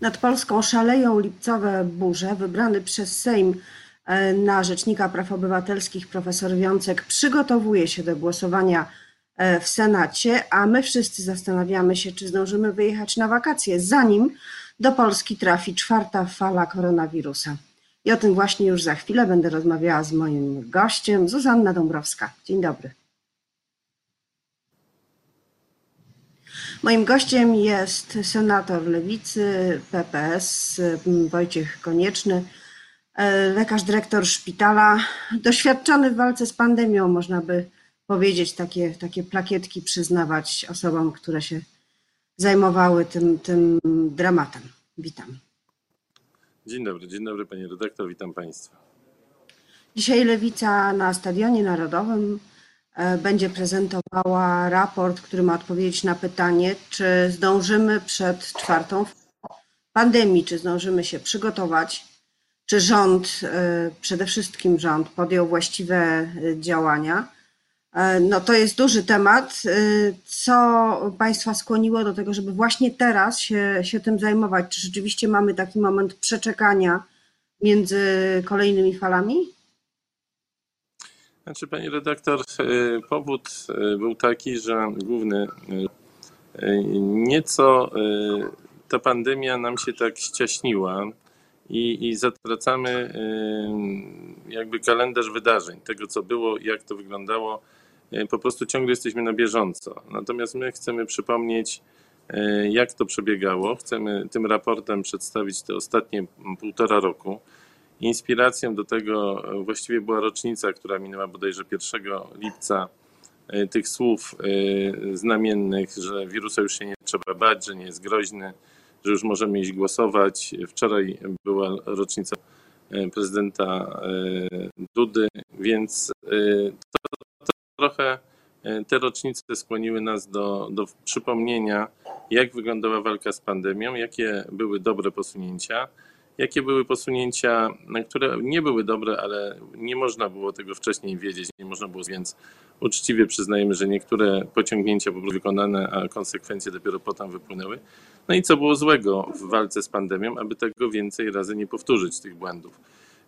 Nad Polską szaleją lipcowe burze. Wybrany przez Sejm e, na Rzecznika Praw Obywatelskich profesor Wiącek przygotowuje się do głosowania e, w Senacie, a my wszyscy zastanawiamy się, czy zdążymy wyjechać na wakacje, zanim do Polski trafi czwarta fala koronawirusa. I o tym właśnie już za chwilę będę rozmawiała z moim gościem, Zuzanna Dąbrowska. Dzień dobry. Moim gościem jest senator Lewicy, PPS, Wojciech Konieczny, e, lekarz dyrektor szpitala, doświadczony w walce z pandemią, można by powiedzieć, takie, takie plakietki przyznawać osobom, które się zajmowały tym, tym dramatem. Witam. Dzień dobry, dzień dobry panie redaktor, witam państwa. Dzisiaj Lewica na Stadionie Narodowym będzie prezentowała raport, który ma odpowiedzieć na pytanie, czy zdążymy przed czwartą pandemii, czy zdążymy się przygotować, czy rząd, e, przede wszystkim rząd, podjął właściwe e, działania. No to jest duży temat. Co Państwa skłoniło do tego, żeby właśnie teraz się, się tym zajmować? Czy rzeczywiście mamy taki moment przeczekania między kolejnymi falami? Znaczy, pani redaktor, e, powód e, był taki, że główny e, nieco ta pandemia nam się tak ściaśniła i, i zatracamy jakby kalendarz wydarzeń, tego co było, jak to wyglądało. Po prostu ciągle jesteśmy na bieżąco. Natomiast my chcemy przypomnieć, jak to przebiegało. Chcemy tym raportem przedstawić te ostatnie półtora roku. Inspiracją do tego e, właściwie była rocznica, która minęła bodajże 1 lipca e, tych słów e, znamiennych, że wirusa już się nie trzeba bać, że nie jest groźny, że już możemy iść głosować. Wczoraj była rocznica prezydenta Dudy, więc to, to trochę te rocznice skłoniły nas do, do przypomnienia, jak wyglądała walka z pandemią, jakie były dobre posunięcia jakie były posunięcia, które nie były dobre, ale nie można było tego wcześniej wiedzieć, nie można było, więc uczciwie przyznajemy, że niektóre pociągnięcia były wykonane, a konsekwencje dopiero potem wypłynęły. No i co było złego w walce z pandemią, aby tego więcej razy nie powtórzyć, tych błędów.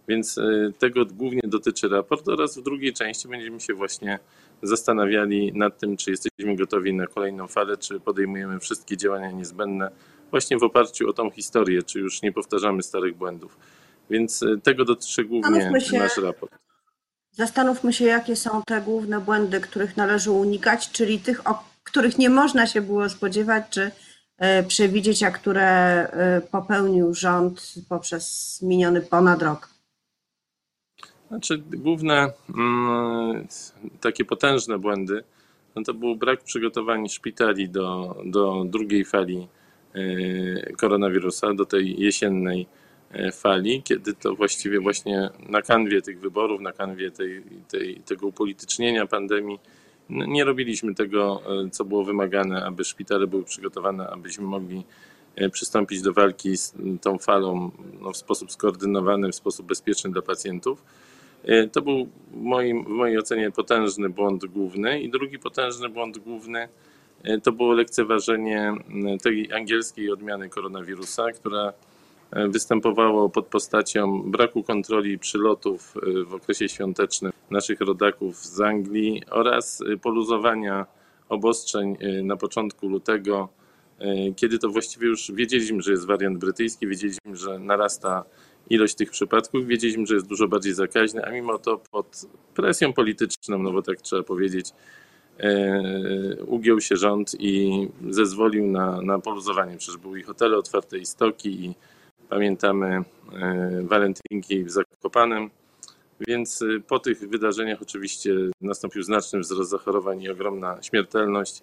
Więc e, tego głównie dotyczy raport oraz w drugiej części będziemy się właśnie zastanawiali nad tym, czy jesteśmy gotowi na kolejną falę, czy podejmujemy wszystkie działania niezbędne, właśnie w oparciu o tą historię, czy już nie powtarzamy starych błędów. Więc e, tego dotyczy głównie się, nasz raport. Zastanówmy się, jakie są te główne błędy, których należy unikać, czyli tych, o których nie można się było spodziewać, czy e, przewidzieć, a które e, popełnił rząd poprzez miniony ponad rok. Znaczy, główne mm, takie potężne błędy no to był brak przygotowań szpitali do, do drugiej fali koronawirusa, do tej jesiennej e, fali, kiedy to właściwie właśnie na kanwie tych wyborów, na kanwie tej, tej, tego upolitycznienia pandemii, nie robiliśmy tego, e, co było wymagane, aby szpitale były przygotowane, abyśmy mogli przystąpić do walki z tą falą no, w sposób skoordynowany, w sposób bezpieczny dla pacjentów. To był w, w mojej ocenie potężny błąd główny. I drugi potężny błąd główny E, to było lekceważenie tej angielskiej odmiany koronawirusa, która e, występowało pod postacią braku kontroli przylotów e, w okresie świątecznym naszych rodaków z Anglii oraz poluzowania obostrzeń na początku lutego, kiedy to właściwie już wiedzieliśmy, że jest wariant brytyjski, wiedzieliśmy, że narasta ilość tych przypadków, wiedzieliśmy, że jest dużo bardziej zakaźny, a mimo to pod presją polityczną, no bo tak trzeba powiedzieć, E, ugiął się rząd i zezwolił na, na poluzowanie. Przecież były i hotele otwarte, i stoki, i pamiętamy e, walentynki w Zakopanem. Więc e, po tych wydarzeniach oczywiście nastąpił znaczny wzrost zachorowań i ogromna śmiertelność,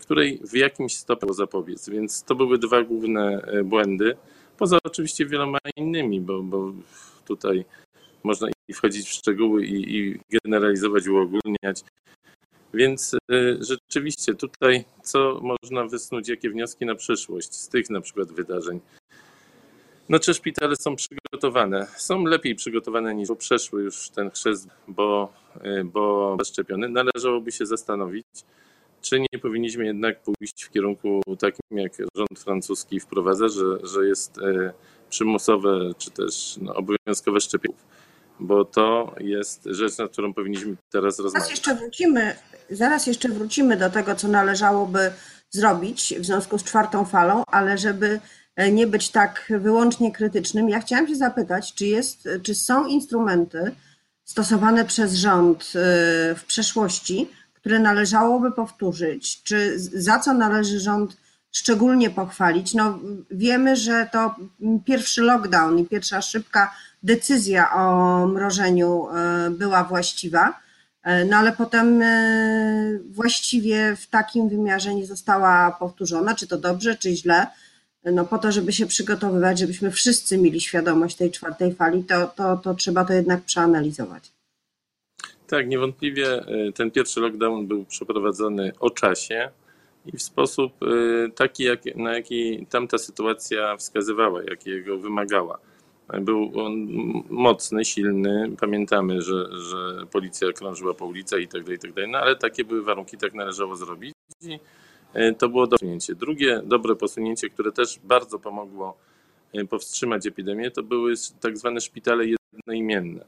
której w jakimś stopniu zapobiec. Więc to były dwa główne błędy, poza oczywiście wieloma innymi, bo, bo tutaj można i wchodzić w szczegóły i, i generalizować, uogólniać. Więc y, rzeczywiście tutaj co można wysnuć, jakie wnioski na przyszłość z tych na przykład wydarzeń? No czy szpitale są przygotowane? Są lepiej przygotowane niż przeszły już ten chrzest, bo, y, bo zaszczepiony. Należałoby się zastanowić, czy nie powinniśmy jednak pójść w kierunku takim, jak rząd francuski wprowadza, że, że jest przymusowe czy też no, obowiązkowe szczepienie, bo to jest rzecz, nad którą powinniśmy teraz rozmawiać. Zaraz jeszcze wrócimy, zaraz jeszcze wrócimy do tego, co należałoby zrobić w związku z czwartą falą, ale żeby nie być tak wyłącznie krytycznym, ja chciałam się zapytać, czy, jest, czy są instrumenty stosowane przez rząd y, w przeszłości, które należałoby powtórzyć? Czy za co należy rząd szczególnie pochwalić? No, wiemy, że to pierwszy lockdown i pierwsza szybka decyzja o mrożeniu y, była właściwa, y, no ale potem właściwie w takim wymiarze nie została powtórzona. Czy to dobrze, czy źle? no po to, żeby się przygotowywać, żebyśmy wszyscy mieli świadomość tej czwartej fali, to, to, to trzeba to jednak przeanalizować. Tak, niewątliwie y, ten pierwszy lockdown był przeprowadzony o czasie i w sposób taki, jak, na jaki tamta sytuacja wskazywała, jakiego wymagała. Był on mocny, silny. Pamiętamy, że, że policja krążyła po ulicach i tak dalej, i tak dalej. No ale takie były warunki, tak należało zrobić. I E, to było dobre posunięcie. Drugie dobre posunięcie, które też bardzo pomogło e, powstrzymać epidemię, to były tak zwane szpitale jednoimienne.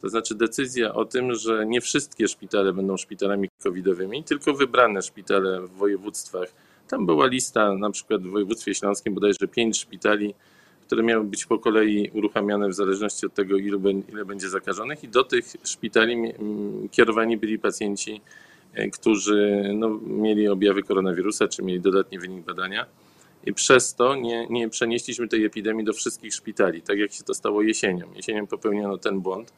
To znaczy decyzja o tym, że nie wszystkie szpitale będą szpitalami covidowymi, tylko wybrane szpitale w województwach. Tam była lista, na przykład w województwie śląskim bodajże pięć szpitali, które miały być po kolei uruchamiane w zależności od tego, ile będzie zakażonych i do tych szpitali kierowani byli pacjenci E, którzy no, mieli objawy koronawirusa, czy mieli dodatni wynik badania. I przez to nie, nie przenieśliśmy tej epidemii do wszystkich szpitali, tak jak się to stało jesienią. Jesienią popełniono ten błąd,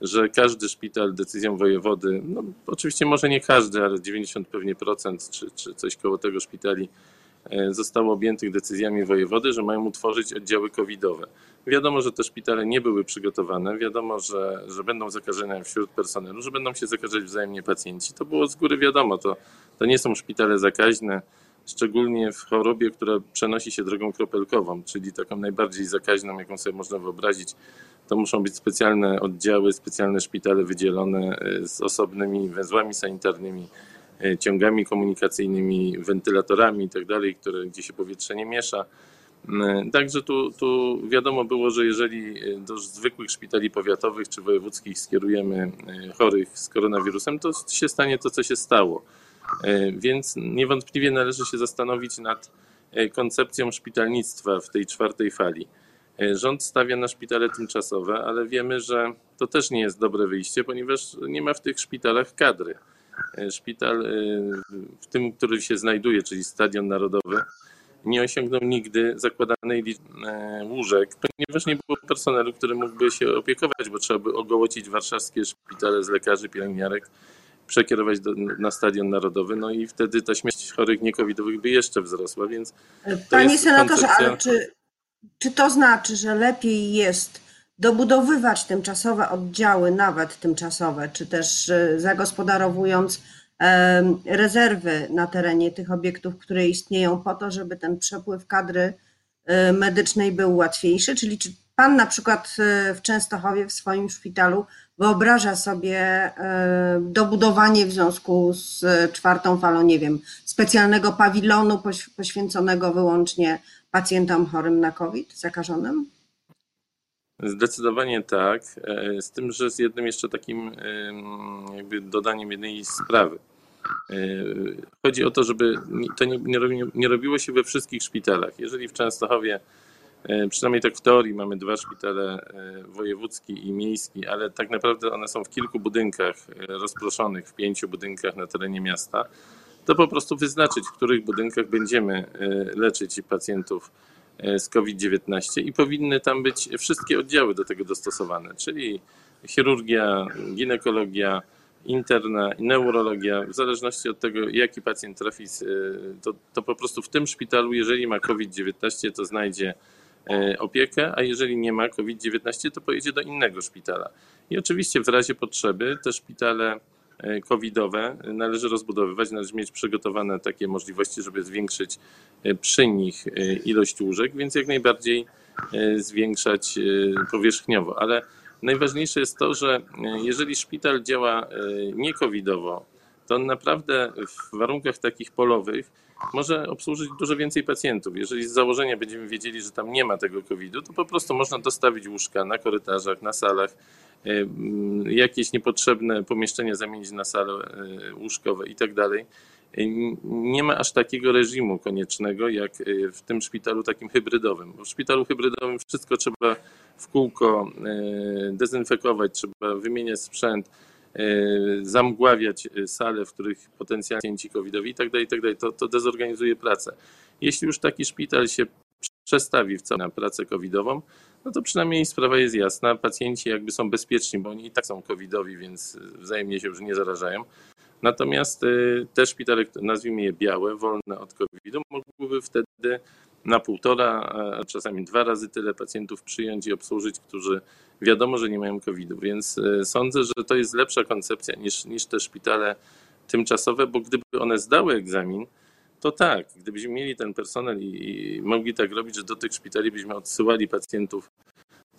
że każdy szpital decyzją wojewody, no oczywiście może nie każdy, ale 90 pewnie procent, czy, czy coś koło tego szpitali zostało objętych decyzjami wojewody, że mają utworzyć oddziały covidowe. Wiadomo, że te szpitale nie były przygotowane, wiadomo, że, że będą zakażenia wśród personelu, że będą się zakażać wzajemnie pacjenci. To było z góry wiadomo, to, to nie są szpitale zakaźne, szczególnie w chorobie, która przenosi się drogą kropelkową, czyli taką najbardziej zakaźną, jaką sobie można wyobrazić. To muszą być specjalne oddziały, specjalne szpitale wydzielone e, z osobnymi węzłami sanitarnymi, e, ciągami komunikacyjnymi, wentylatorami itd., tak które, gdzie się powietrze nie miesza. E, także tu, tu wiadomo było, że jeżeli do zwykłych szpitali powiatowych czy wojewódzkich skierujemy e, chorych z koronawirusem, to się stanie to, co się stało. E, więc niewątpliwie należy się zastanowić nad koncepcją szpitalnictwa w tej czwartej fali. Rząd stawia na szpitale tymczasowe, ale wiemy, że to też nie jest dobre wyjście, ponieważ nie ma w tych szpitalach kadry. Szpital, w tym, który się znajduje, czyli Stadion Narodowy, nie osiągnął nigdy zakładanej liczby e, łóżek, ponieważ nie było personelu, który mógłby się opiekować, bo trzeba by ogołocić warszawskie szpitale z lekarzy, pielęgniarek, przekierować do, na Stadion Narodowy, no i wtedy ta śmierć chorych niekowidowych by jeszcze wzrosła, więc Panie senatorze, koncepcja... ale czy, czy to znaczy, że lepiej jest dobudowywać tymczasowe oddziały, nawet tymczasowe, czy też e, zagospodarowując rezerwy na terenie tych obiektów, które istnieją po to, żeby ten przepływ kadry e, medycznej był łatwiejszy? Czyli czy Pan na przykład e, w Częstochowie w swoim szpitalu wyobraża sobie e, dobudowanie w związku z czwartą falą, nie wiem, specjalnego pawilonu poświęconego wyłącznie pacjentom chorym na COVID, zakażonym? Zdecydowanie tak, z tym, że z jednym jeszcze takim jakby dodaniem jednej sprawy. E, chodzi o to, żeby to nie, robiło się we wszystkich szpitalach. Jeżeli w Częstochowie, e, przynajmniej tak w teorii, mamy dwa szpitale, e, wojewódzki i miejski, ale tak naprawdę one są w kilku budynkach rozproszonych, w pięciu budynkach na terenie miasta, to po prostu wyznaczyć, w których budynkach będziemy leczyć pacjentów z COVID-19 i powinny tam być wszystkie oddziały do tego dostosowane, czyli chirurgia, ginekologia, interna neurologia, w zależności od tego, jaki pacjent trafi, to, to po prostu w tym szpitalu, jeżeli ma COVID-19, to znajdzie e, opiekę, a jeżeli nie ma COVID-19, to pojedzie do innego szpitala. I oczywiście w razie potrzeby te szpitale e, covidowe. Należy rozbudowywać, należy mieć przygotowane takie możliwości, żeby zwiększyć e, przy nich ilość łóżek, więc jak najbardziej zwiększać powierzchniowo, ale Najważniejsze jest to, że e, jeżeli szpital działa e, nie covidowo, to naprawdę w warunkach takich polowych może obsłużyć dużo więcej pacjentów. Jeżeli z założenia będziemy wiedzieli, że tam nie ma tego COVID-u, to po prostu można dostawić łóżka na korytarzach, na salach, e, jakieś niepotrzebne pomieszczenia zamienić na sale e, łóżkowe i tak dalej. E, nie ma aż takiego reżimu koniecznego jak w tym szpitalu takim hybrydowym. W szpitalu hybrydowym wszystko trzeba w kółko dezynfekować, trzeba wymieniać sprzęt, E, zamgławiać e, sale, w których potencjalnie pacjenci covidowi i tak dalej, i tak. To, to dezorganizuje pracę. Jeśli już taki szpital się przestawi w całą pracę covidową, no to przynajmniej sprawa jest jasna. Pacjenci jakby są bezpieczni, bo oni i tak są covidowi, więc wzajemnie się już nie zarażają. Natomiast e, te szpitale, nazwijmy je białe, wolne od COVID-u, mogłyby wtedy na półtora, czasami dwa razy tyle pacjentów przyjąć i obsłużyć, którzy wiadomo, że nie mają COVID-u. Więc e, sądzę, że to jest lepsza koncepcja niż, niż te szpitale tymczasowe, bo gdyby one zdały egzamin, to tak, gdybyśmy mieli ten personel i, i mogli tak robić, że do tych szpitali byśmy odsyłali pacjentów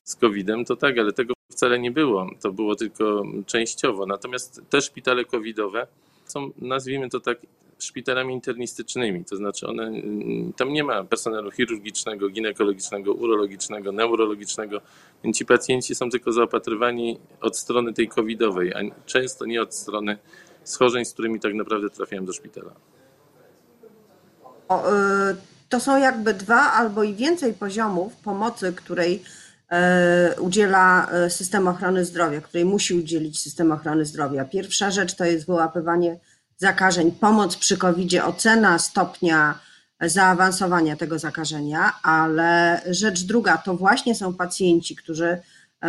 z COVID-em, to tak, ale tego wcale nie było. To było tylko częściowo. Natomiast te szpitale covidowe są, nazwijmy to tak, szpitalami internistycznymi, to znaczy one, mm, tam nie ma personelu chirurgicznego, ginekologicznego, urologicznego, neurologicznego, więc ci pacjenci są tylko zaopatrywani od strony tej covidowej, a często nie od strony schorzeń, z którymi tak naprawdę trafiają do szpitala. O, y, to są jakby dwa albo i więcej poziomów pomocy, której udziela y, system ochrony zdrowia, której musi udzielić system ochrony zdrowia. Pierwsza rzecz to jest wyłapywanie zakażeń, pomoc przy covid ocena stopnia zaawansowania tego zakażenia, ale rzecz druga to właśnie są pacjenci, którzy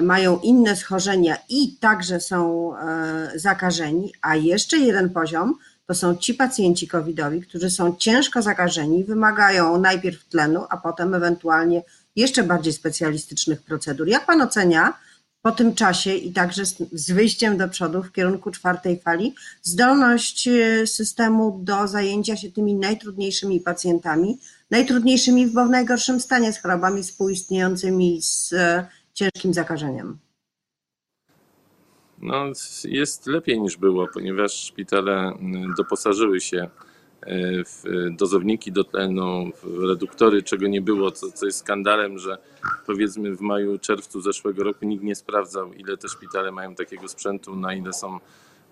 mają inne schorzenia i także są e, zakażeni, a jeszcze jeden poziom to są ci pacjenci covidowi, którzy są ciężko zakażeni, wymagają najpierw tlenu, a potem ewentualnie jeszcze bardziej specjalistycznych procedur. Jak pan ocenia po tym czasie i także z wyjściem do przodu w kierunku czwartej fali, zdolność e, systemu do zajęcia się tymi najtrudniejszymi pacjentami, najtrudniejszymi, w najgorszym stanie z chorobami współistniejącymi z e, ciężkim zakażeniem. No, jest lepiej niż było, ponieważ szpitale doposażyły się dozowniki do tlenu, w reduktory, czego nie było, co, co jest skandalem, że powiedzmy w maju, czerwcu zeszłego roku nikt nie sprawdzał, ile te szpitale mają takiego sprzętu, na ile są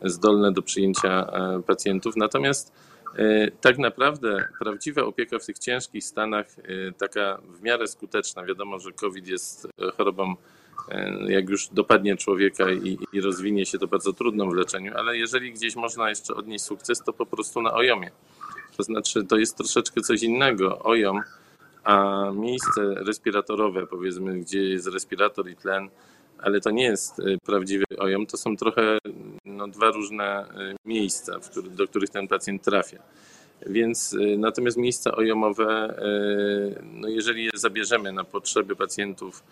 zdolne do przyjęcia e, pacjentów. Natomiast e, tak naprawdę prawdziwa opieka w tych ciężkich stanach, taka w miarę skuteczna, wiadomo, że COVID jest chorobą, jak już dopadnie człowieka i, i rozwinie się, to bardzo trudno w leczeniu, ale jeżeli gdzieś można jeszcze odnieść sukces, to po prostu na ojomie. To znaczy, to jest troszeczkę coś innego. OJOM, a miejsce respiratorowe, powiedzmy, gdzie jest respirator i tlen, ale to nie jest y, prawdziwy OJOM, to są trochę no, dwa różne y, miejsca, do których ten pacjent trafia. Więc y, natomiast miejsca ojomowe, no jeżeli je zabierzemy na potrzeby pacjentów,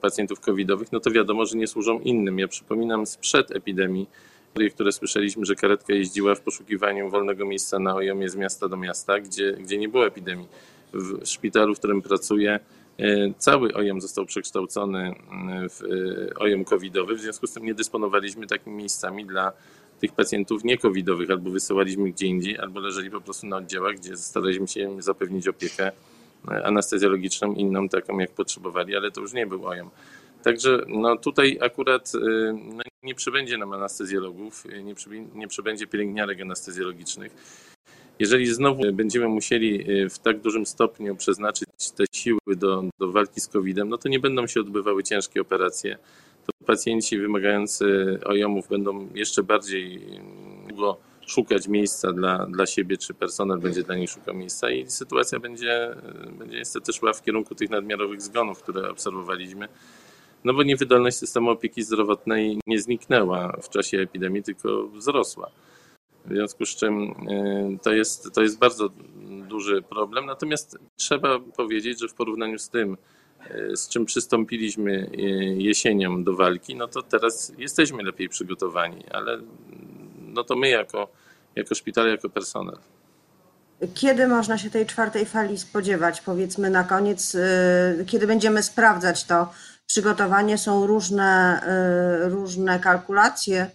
pacjentów covidowych, no to wiadomo, że nie służą innym. Ja przypominam sprzed epidemii, które słyszeliśmy, że karetka jeździła w poszukiwaniu wolnego miejsca na ojomie z miasta do miasta, gdzie, gdzie nie było epidemii. W szpitalu, w którym pracuję, e, cały OJOM został przekształcony e, w e, OJOM covidowy, w związku z tym nie dysponowaliśmy takimi miejscami dla tych pacjentów niekowidowych, albo wysyłaliśmy gdzie indziej, albo leżeli po prostu na oddziałach, gdzie staraliśmy się im zapewnić opiekę anestezjologiczną, inną taką jak potrzebowali, ale to już nie był OJOM. Także no tutaj akurat y, no nie przybędzie nam anestezjologów, nie, nie przybędzie pielęgniarek anestezjologicznych. Jeżeli znowu będziemy musieli y, w tak dużym stopniu przeznaczyć te siły do, do walki z COVID-em, no to nie będą się odbywały ciężkie operacje. To pacjenci wymagający ojomów będą jeszcze bardziej długo szukać miejsca dla, dla siebie, czy personel będzie dla nich szukał miejsca i sytuacja będzie, będzie niestety szła w kierunku tych nadmiarowych zgonów, które obserwowaliśmy. No bo niewydolność systemu opieki zdrowotnej nie zniknęła w czasie epidemii, tylko wzrosła. W związku z czym y, to jest, to jest bardzo duży problem. Natomiast trzeba powiedzieć, że w porównaniu z tym, y, z czym przystąpiliśmy y, jesienią do walki, no to teraz jesteśmy lepiej przygotowani, ale no to my jako, jako jako personel. Kiedy można się tej czwartej fali spodziewać? Powiedzmy na koniec, kiedy będziemy sprawdzać to, przygotowanie są różne, y, różne kalkulacje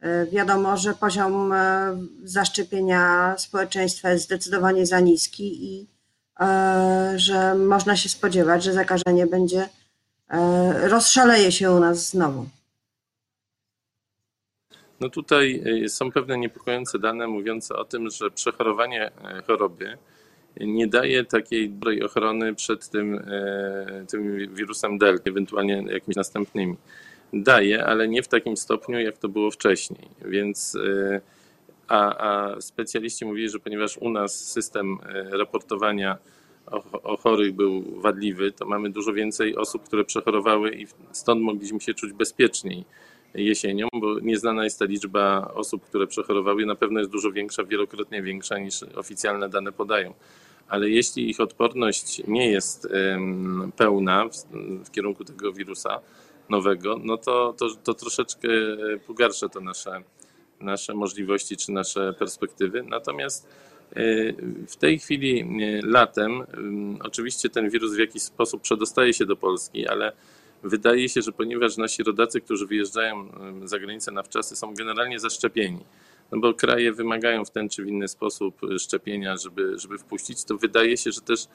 E, Wiadomo, że poziom e, zaszczepienia społeczeństwa jest zdecydowanie za niski i że można się spodziewać, że zakażenie będzie rozszaleje się u nas znowu. No tutaj y, są pewne niepokojące dane mówiące o tym, że przechorowanie choroby nie daje takiej dobrej ochrony przed tym, e, tym wirusem delta, ewentualnie jakimiś następnymi. Daje, ale nie w takim stopniu, jak to było wcześniej. Więc e, a, a specjaliści mówili, że ponieważ u nas system e, raportowania o, o chorych był wadliwy, to mamy dużo więcej osób, które przechorowały i stąd mogliśmy się czuć bezpieczniej jesienią, bo nieznana jest ta liczba osób, które przechorowały. Na pewno jest dużo większa, wielokrotnie większa niż oficjalne dane podają. Ale jeśli ich odporność nie jest pełna w, kierunku tego wirusa nowego, no to, to, to troszeczkę pogarsza to nasze, nasze możliwości czy nasze perspektywy. Natomiast e, w tej chwili e, latem em, oczywiście ten wirus w jakiś sposób przedostaje się do Polski, ale wydaje się, że ponieważ nasi rodacy, którzy wyjeżdżają za granicę na wczasy, są generalnie zaszczepieni, no bo kraje wymagają w ten czy w inny sposób e, szczepienia, żeby, żeby wpuścić, to wydaje się, że też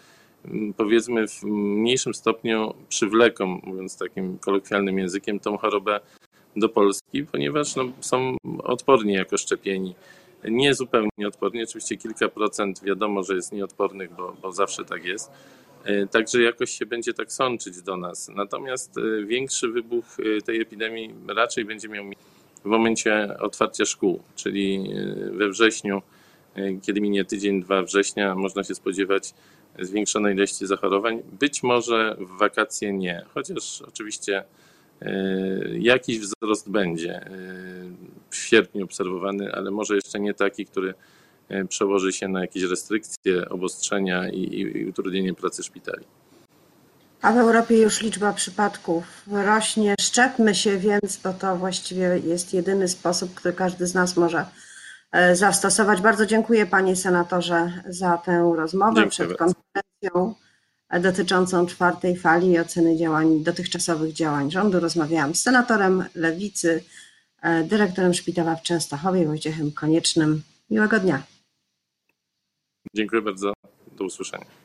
powiedzmy w mniejszym stopniu przywleką, mówiąc takim kolokwialnym językiem, tą chorobę do Polski, ponieważ no, są odporni jako szczepieni. Nie zupełnie odporni, oczywiście kilka procent wiadomo, że jest nieodpornych, bo, bo zawsze tak jest. E, Także jakoś się będzie tak sączyć do nas. Natomiast e, większy wybuch e, tej epidemii raczej będzie miał w momencie otwarcia szkół, czyli we wrześniu, kiedy minie tydzień, dwa września, można się spodziewać zwiększonej ilości zachorowań. Być może w wakacje nie, chociaż oczywiście jakiś wzrost będzie w sierpniu obserwowany, ale może jeszcze nie taki, który przełoży się na jakieś restrykcje, obostrzenia i, i, i utrudnienie pracy szpitali. A w Europie już liczba przypadków rośnie. Szczepmy się więc, bo to właściwie jest jedyny sposób, który każdy z nas może e, zastosować. Bardzo dziękuję panie senatorze za tę rozmowę Dziękuję przed bardzo. konferencją e, dotyczącą czwartej fali i oceny działań, dotychczasowych działań rządu. Rozmawiałam z senatorem Lewicy, e, dyrektorem szpitala w Częstochowie, Wojciechem Koniecznym. Miłego dnia. Dziękuję bardzo. Do usłyszenia.